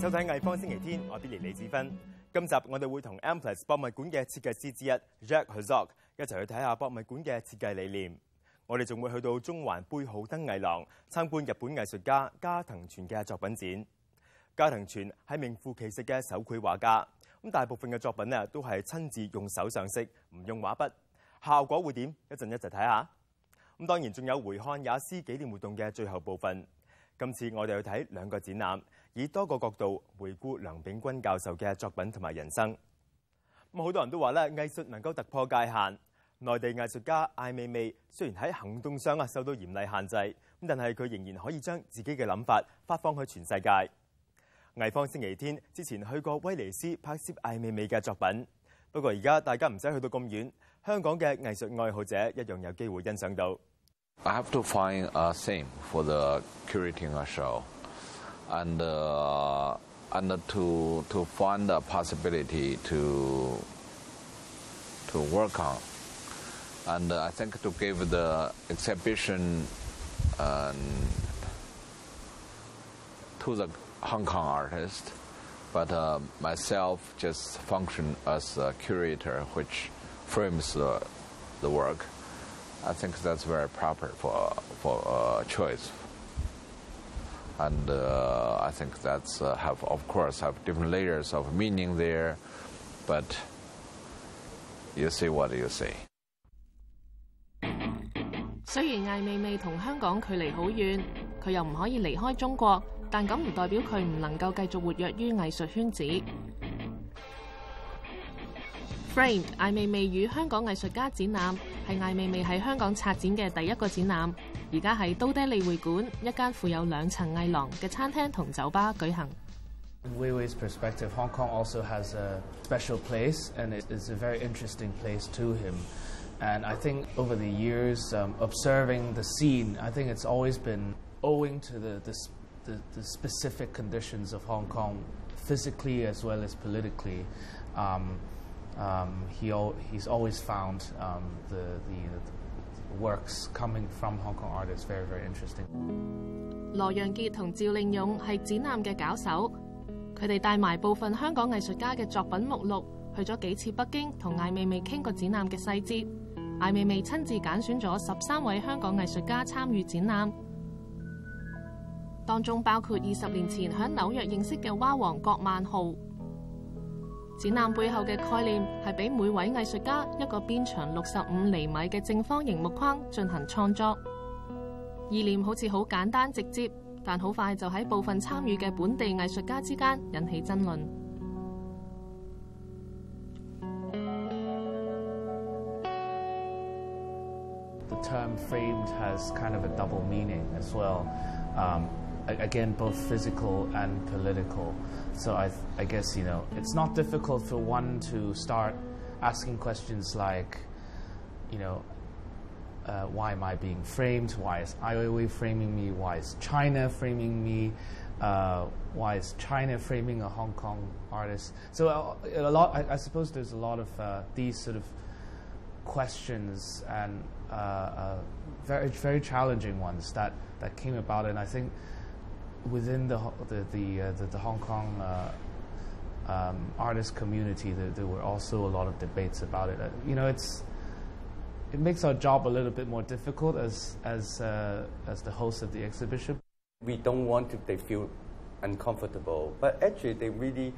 收睇藝方星期天，我係 Billy 李子芬。今集我哋會同 Amplus 博物馆嘅設計師之一 Jack Herzog 一齊去睇下博物館嘅設計理念。我哋仲會去到中環貝浩燈藝廊參觀日本藝術家加藤全嘅作品展。加藤全係名副其實嘅手繪畫家，咁大部分嘅作品呢都係親自用手上色，唔用畫筆。效果會點？一陣一齊睇下。咁當然仲有回看也斯紀念活動嘅最後部分。今次我哋去睇兩個展覽，以多個角度回顧梁炳君教授嘅作品同埋人生。咁好多人都話咧，藝術能夠突破界限。內地藝術家艾美美雖然喺行動上啊受到嚴厲限制，咁但係佢仍然可以將自己嘅諗法發放去全世界。藝方星期天之前去過威尼斯拍攝艾美美嘅作品，不過而家大家唔使去到咁遠，香港嘅藝術愛好者一樣有機會欣賞到。I have to find a theme for the curating show, and uh, and to to find a possibility to to work on, and I think to give the exhibition um, to the Hong Kong artist, but uh, myself just function as a curator, which frames the the work. I think that's very proper for for uh, choice, and uh, I think that's uh, have of course have different layers of meaning there, but you see what you see. 虽然艾未未同香港距离好远，佢又唔可以离开中国，但咁唔代表佢唔能够继续活跃于艺术圈子。Frame 艾未未与香港艺术家展览 系艾未未喺香港策展嘅第一个展览，而家喺都爹利会馆一间附有两层艺廊嘅餐厅同酒吧举行。 In Weiwei's perspective, Hong Kong also has a special place, and it is a very interesting place to him. And I think over the years, um, observing the scene, I think it's always been owing to the, the, s- the, the specific conditions of Hong Kong, physically as well as politically. Um, um, he he's always found um, the, the, the works coming from Hong Kong artists very, very interesting. 羅陽傑同趙令勇係展覽嘅搞手，佢哋帶埋部分香港藝術家嘅作品目錄，去咗幾次北京同艾未未傾過展覽嘅細節。艾未未親自揀選咗十三位香港藝術家參與展覽，當中包括二十年前喺紐約認識嘅蛙王郭萬浩。展覽背後嘅概念係俾每位藝術家一個邊長六十五厘米嘅正方形木框進行創作。意念好似好簡單直接，但好快就喺部分參與嘅本地藝術家之間引起爭論。the term framed has kind of a double meaning as well. Um, again, both physical and political. So I, I guess, you know, it's not difficult for one to start asking questions like, you know, uh, why am I being framed? Why is Ai framing me? Why is China framing me? Uh, why is China framing a Hong Kong artist? So uh, a lot, I, I suppose there's a lot of uh, these sort of questions and uh, very very challenging ones that, that came about, and I think within the the the, uh, the, the Hong Kong uh, um, artist community, there, there were also a lot of debates about it. Uh, you know, it's it makes our job a little bit more difficult as as uh, as the host of the exhibition. we don't want to they feel uncomfortable but actually they really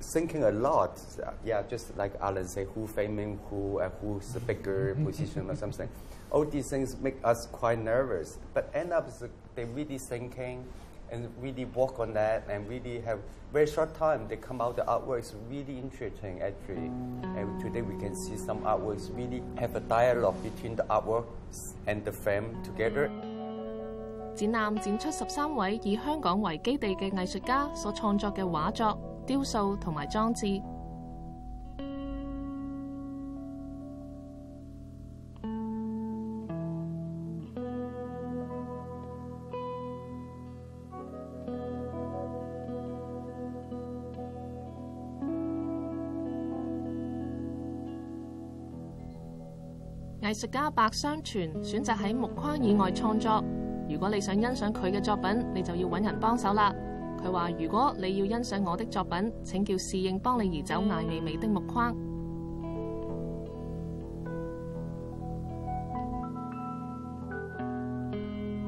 thinking a lot yeah just like alan say who framing who uh, who's the bigger position or something all these things make us quite nervous but end up they really thinking and really work on that and really have very short time they come out the artworks really interesting actually and today we can see some artworks really have a dialogue between the artworks and the frame together 展览展出十三位以香港为基地嘅艺术家所创作嘅画作、雕塑同埋装置。 藝術家白相傳選擇喺木框以外創作。如果你想欣賞佢嘅作品，你就要揾人幫手啦。佢话：如果你要欣賞我的作品，請叫侍應幫你移走艾未未的木框。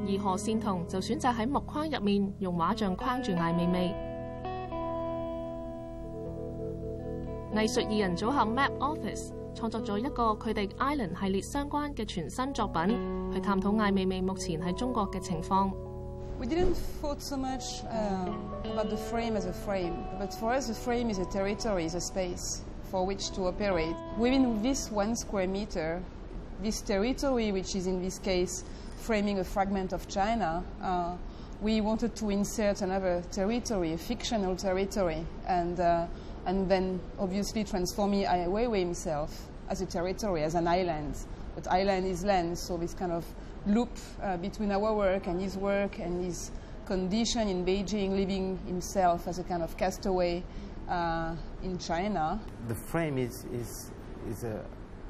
而何善彤就選擇喺木框入面用画像框住艾未未。藝術二人組合 Map Office 创作咗一个佢哋 Island 系列相关嘅全新作品，去探讨艾未未目前喺中国嘅情况。 We didn't thought so much uh, about the frame as a frame, but for us, a frame is a territory, is a space for which to operate. Within this one square meter, this territory, which is in this case framing a fragment of China, uh, we wanted to insert another territory, a fictional territory, and, uh, and then obviously transforming Ai Weiwei himself as a territory, as an island. But island is land, so this kind of loop uh, between our work and his work and his condition in Beijing, living himself as a kind of castaway uh, in China. The frame is is is a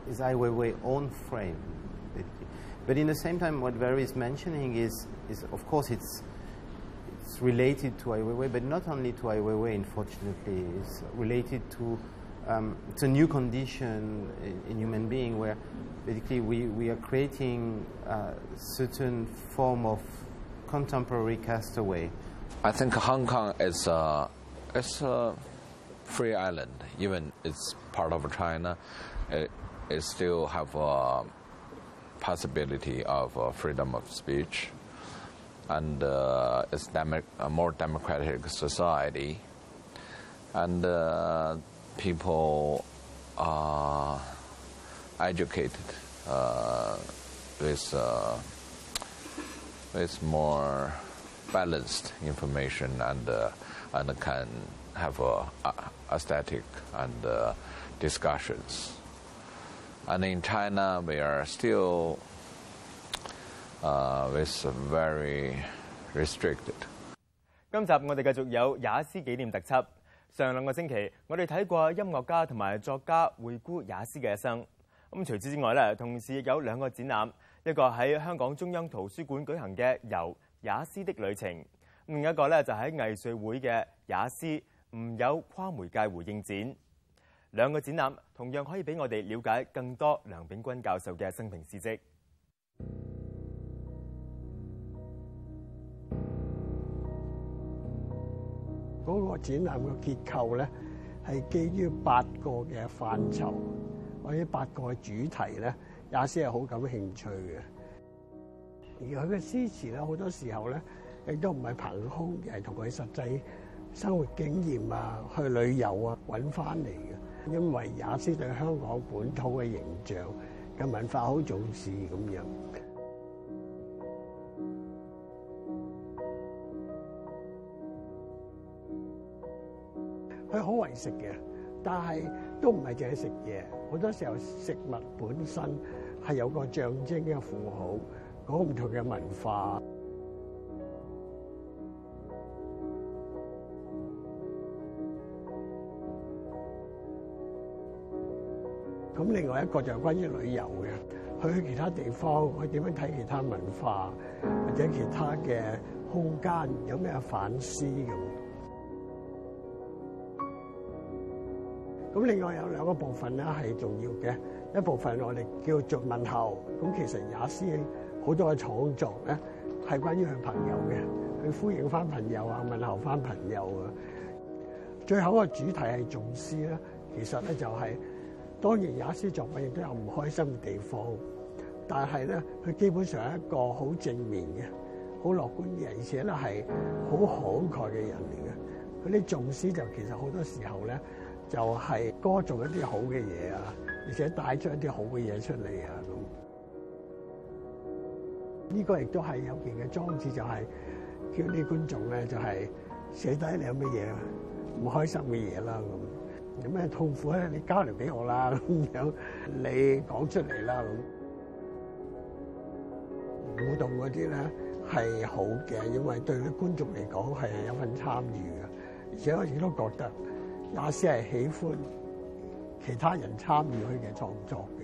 is Ai Weiwei's own frame, but in the same time, what Very is mentioning is is of course it's it's related to Ai Weiwei, but not only to Ai Weiwei. Unfortunately, it's related to um, it's a new condition in, in human being where basically we, we are creating a certain form of contemporary castaway. I think Hong Kong is a, it's a free island. Even it's part of China, it, it still have a possibility of uh, freedom of speech, and uh, a more democratic society, and uh, people are educated uh, with uh, with more balanced information and uh, and can have a aesthetic and uh, discussions. And in China, we are still uh, with very restricted. 今集我哋繼續有也斯紀念特輯。上兩個星期，我哋睇過音樂家同埋作家回顧也斯嘅一生。咁除此之外咧，同時亦有兩個展覽，一個喺香港中央圖書館舉行嘅《由也斯的旅程》，另一個咧就喺藝穗會嘅也斯唔有跨媒介回應展。兩個展覽同樣可以俾我哋了解更多梁炳君教授嘅生平事迹。嗰個展覽嘅結構咧，係基於八個嘅範疇，或者八個嘅主題咧，也斯係好感興趣嘅。而佢嘅詩詞咧，好多時候咧，亦都唔係憑空，而係同佢實際生活經驗啊、去旅遊啊揾翻嚟嘅。因為也斯對香港本土嘅形象嘅文化好重視咁樣。好為食嘅，但係都唔係淨係食嘢。好多時候食物本身係有個象徵嘅符號，講唔同嘅文化。咁另外一個就係關於旅遊嘅，去其他地方，去點樣睇其他文化，或者其他嘅空間有咩反思咁。咁另外有兩個部分咧係重要嘅，一部分我哋叫做問候。咁其實也斯好多嘅創作咧係關於佢朋友嘅，去呼應翻朋友啊，問候翻朋友啊。最後一個主題係重視咧，其實咧就係、是、當然也斯作品亦都有唔開心嘅地方，但係咧佢基本上係一個好正面嘅、好樂觀嘅，而且咧係好慷慨嘅人嚟嘅。佢啲重視就其實好多時候咧。就係歌做一啲好嘅嘢啊，而且帶出一啲好嘅嘢出嚟啊咁。呢個亦都係有件嘅裝置，就係叫啲觀眾咧，就係寫低你有乜嘢唔開心嘅嘢啦咁。有咩痛苦咧，你交嚟俾我啦 咁樣，你講出嚟啦咁。互動嗰啲咧係好嘅，因為對啲觀眾嚟講係有份參與嘅，而且我亦都覺得。也斯係喜歡其他人參與佢嘅創作嘅。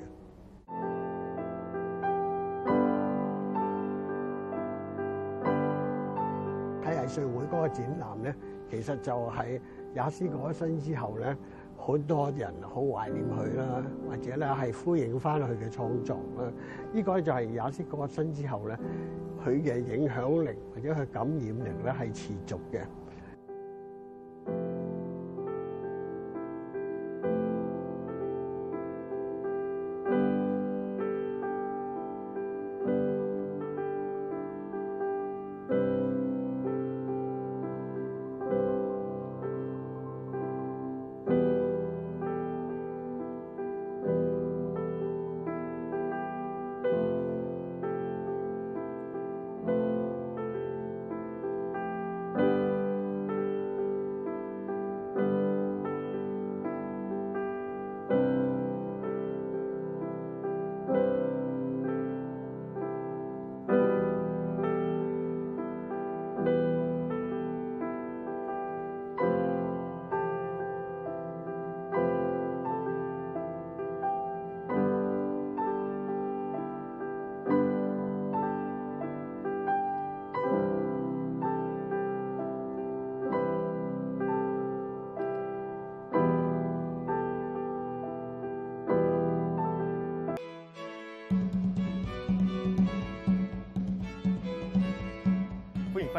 喺藝術會嗰個展覽咧，其實就係雅斯過咗身之後咧，好多人好懷念佢啦，或者咧係呼應翻佢嘅創作啦。呢、個就係雅斯過咗身之後咧，佢嘅影響力或者佢感染力咧係持續嘅。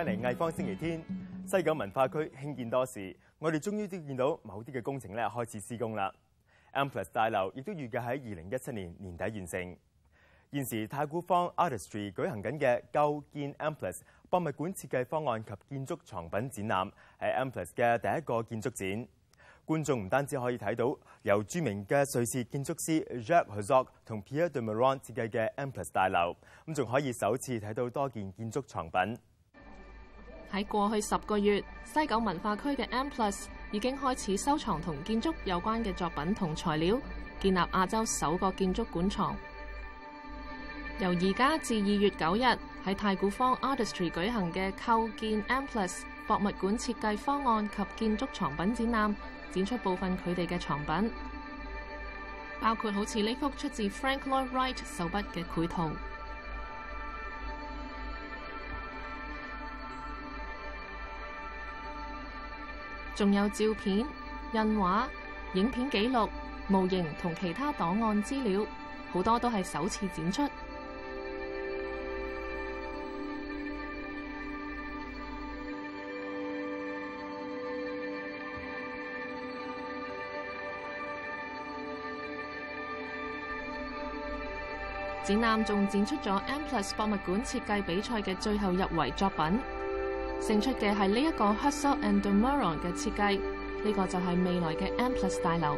嚟艺方星期天，西九文化区兴建多时，我哋終於都見到某啲嘅工程咧開始施工啦。M+ 大樓亦都預計喺二零一七年年底完成。現時太古坊 Artistry 舉行緊嘅構建 M+ 博物館設計方案及建築藏品展覽，係 M+ 嘅第一個建築展。觀眾唔單止可以睇到由著名嘅瑞士建築師 Jacques Herzog 同 Pierre de Meuron 設計嘅 M+ 大樓，咁仲可以首次睇到多件建築藏品。喺過去十個月，西九文化區嘅 M Plus 已經開始收藏同建築有關嘅作品同材料，建立亞洲首個建築館藏。由而家至二月九日喺太古坊 Artistry 舉行嘅構建 M Plus 博物館設計方案及建築藏品展覽，展出部分佢哋嘅藏品，包括好似呢幅出自 Frank Lloyd Wright 手筆嘅繪圖。仲有照片、印画、影片記錄、模型同其他檔案資料，好多都係首次展出。展覽仲展出咗 M Plus 博物館設計比賽嘅最後入圍作品。勝出嘅係呢一個 Herzog and de Meuron 嘅設計，呢個就係未來嘅 M+ 大樓。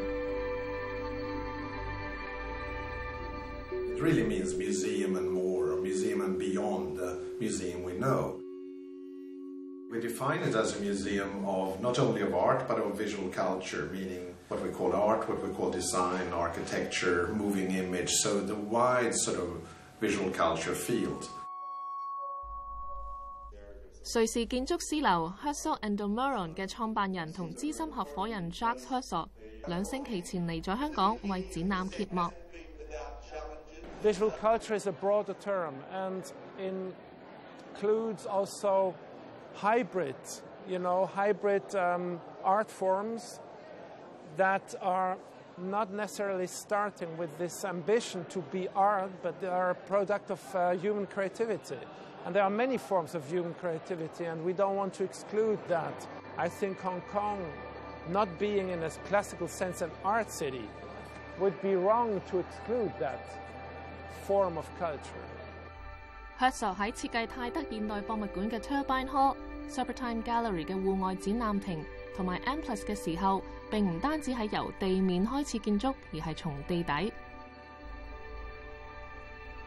It really means museum and more, museum and beyond the museum we know. We define it as a museum of not only of art but of visual culture, meaning what we call art, what we call design, architecture, moving image, so the wide sort of visual culture field. 瑞士建筑师楼 Herzog and de Meuron 嘅创办人同资深合伙人 Jacques Herzog 两星期前嚟咗香港为展览揭幕。 Visual culture is a broader term and includes also hybrid, you know, hybrid um, art forms that are not necessarily starting with this ambition to be art, but they are a product of uh, human creativity. And there are many forms of human creativity, and we don't want to exclude that. I think Hong Kong, not being in a classical sense an art city, would be wrong to exclude that form of culture. Herzog 喺设计泰德现代博物馆嘅 Turbine Hall、Serpentine Gallery 嘅户外展览亭同埋 M+ 嘅时候，并唔单止系由地面开始建筑，而系从地底。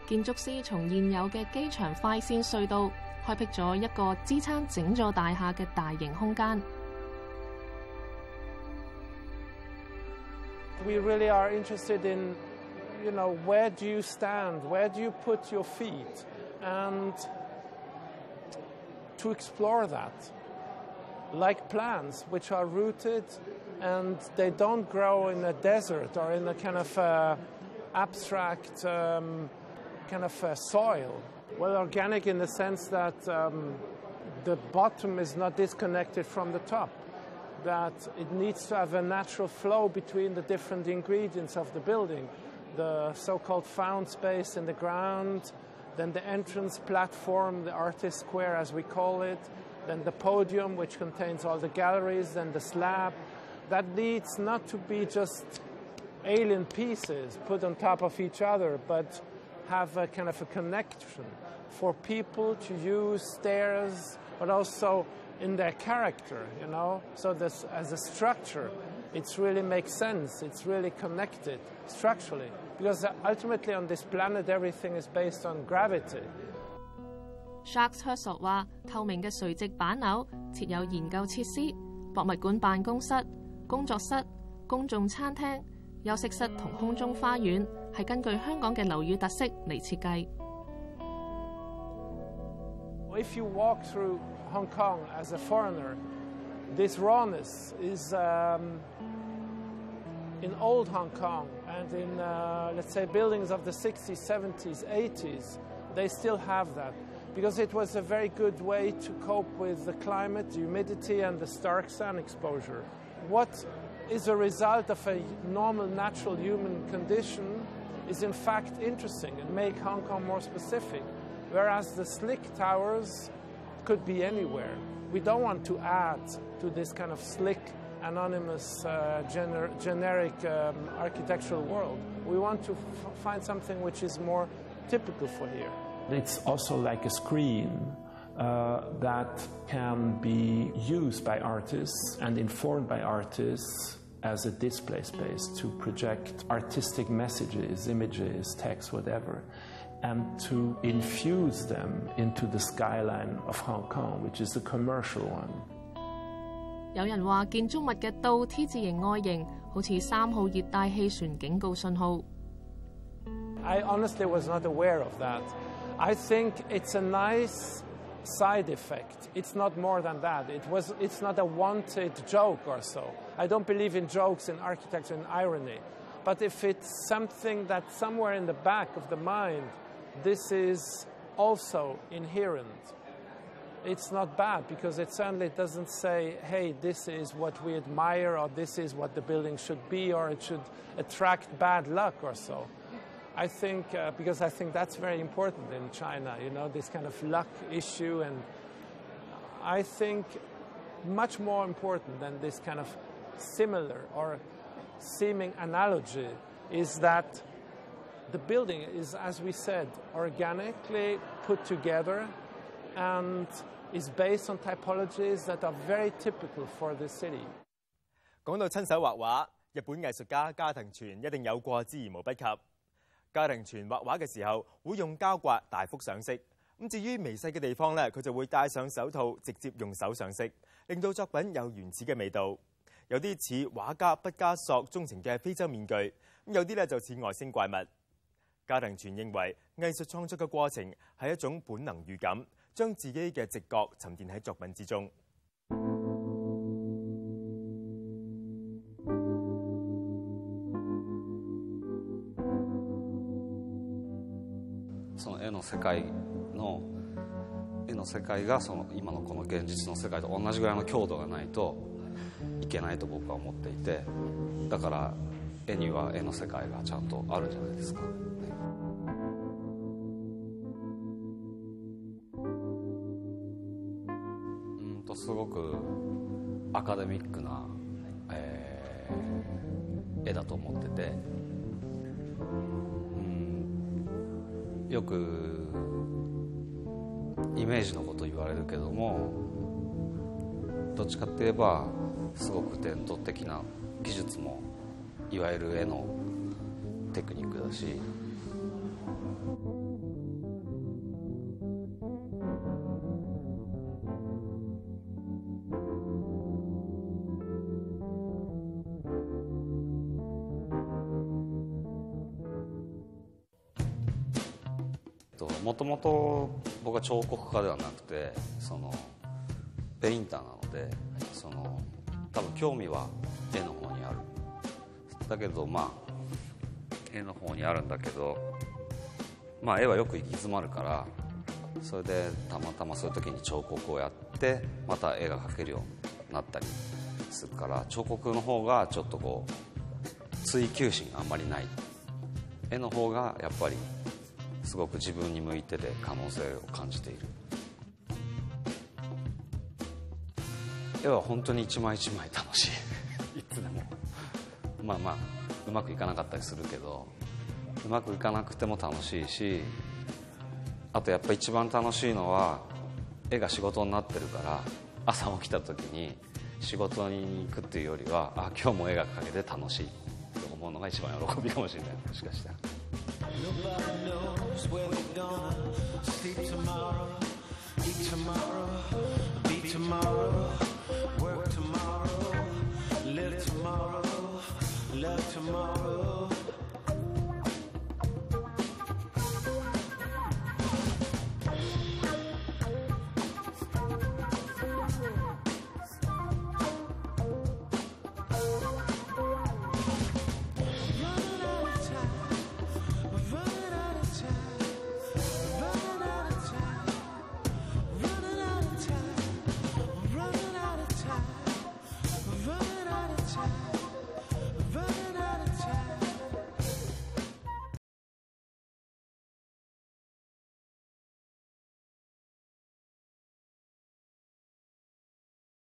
建筑师从现有嘅机场快线隧道开辟咗一个支撑整座大厦嘅大型空间。 We really are interested in, you know, where do you stand? Where do you put your feet? And to explore that, like plants which are rooted and they don't grow in a desert or in a kind of uh, abstract um, kind of uh, soil. Well, organic in the sense that um, the bottom is not disconnected from the top, that it needs to have a natural flow between the different ingredients of the building the so called found space in the ground, then the entrance platform, the artist square as we call it, then the podium, which contains all the galleries, then the slab. That needs not to be just alien pieces put on top of each other, but have a kind of a connection for people to use stairs, but also in their character, you know. So this as a structure, it really makes sense. It's really connected structurally because ultimately on this planet everything is based on gravity. Jacques Herzog 话：透明嘅垂直板楼设有研究设施、博物馆办公室、工作室、公众餐厅、 休息室同空中花园，系根据香港嘅楼宇特色嚟设计。 If you walk through Hong Kong as a foreigner, this rawness is um, in old Hong Kong and in, uh, let's say, buildings of the 60s, 70s, 80s, they still have that because it was a very good way to cope with the climate, the humidity, and the stark sun exposure. What is a result of a normal, natural human condition is in fact interesting and make Hong Kong more specific, whereas the slick towers could be anywhere. We don't want to add to this kind of slick, anonymous, uh, gener- generic um, architectural world. We want to find something which is more typical for here. It's also like a screen uh, that can be used by artists and informed by artists as a display space to project artistic messages, images, text, whatever, and to infuse them into the skyline of Hong Kong, which is the commercial one. 有人话建筑物嘅倒 T 字形外形好似三号热带气旋警告信号。 I honestly was not aware of that. I think it's a nice side effect. It's not more than that. It was, it's not a wanted joke or so. I don't believe in jokes in architecture and irony. But if it's something that somewhere in the back of the mind, this is also inherent, it's not bad because it certainly doesn't say, hey, this is what we admire or this is what the building should be or it should attract bad luck or so. I think, uh, because I think that's very important in China, you know, this kind of luck issue. And I think much more important than this kind of similar or seeming analogy is that the building is, as we said, organically put together and is based on typologies that are very typical for the city. 講到親手畫畫，日本藝術家加藤泉一定有過之而無不及。加藤泉畫畫嘅時候會用膠刮大幅上色，咁至於微細嘅地方咧，佢就會戴上手套直接用手上色，令到作品有原始嘅味道。有啲似畫家畢加索鍾情嘅非洲面具，咁有啲咧就似外星怪物。加藤全認為藝術創作嘅過程係一種本能預感，將自己嘅直覺沉澱喺作品之中。その絵の世界の絵の世界がその今のこの現実の世界と同じぐらいの強度がないと いけないと僕は思っていてだから絵には絵の世界がちゃんとあるじゃないですか、うんとすごくアカデミックな、えー絵だと思っててうんよくイメージのこと言われるけどもどっちかって言えばすごく伝統的な技術もいわゆる絵のテクニックだし。もともと僕は彫刻家ではなくてそのペインターなので興味は絵の方にある。だけどまあ絵の方にあるんだけどまあ絵はよく行き詰まるからそれでたまたまそういう時に彫刻をやってまた絵が描けるようになったりするから彫刻の方がちょっとこう追求心があんまりない。絵の方がやっぱりすごく自分に向いてて可能性を感じている。絵は本当に一枚一枚楽しい。いつでも。まあまあうまくいかなかったりするけどうまくいかなくても楽しいしあとやっぱ一番楽しいのは絵が仕事になってるから朝起きた時に仕事に行くっていうよりはあ今日も絵が描けて楽しいと思うのが一番喜びかもしれない。もしかしたら。Nobody love tomorrow.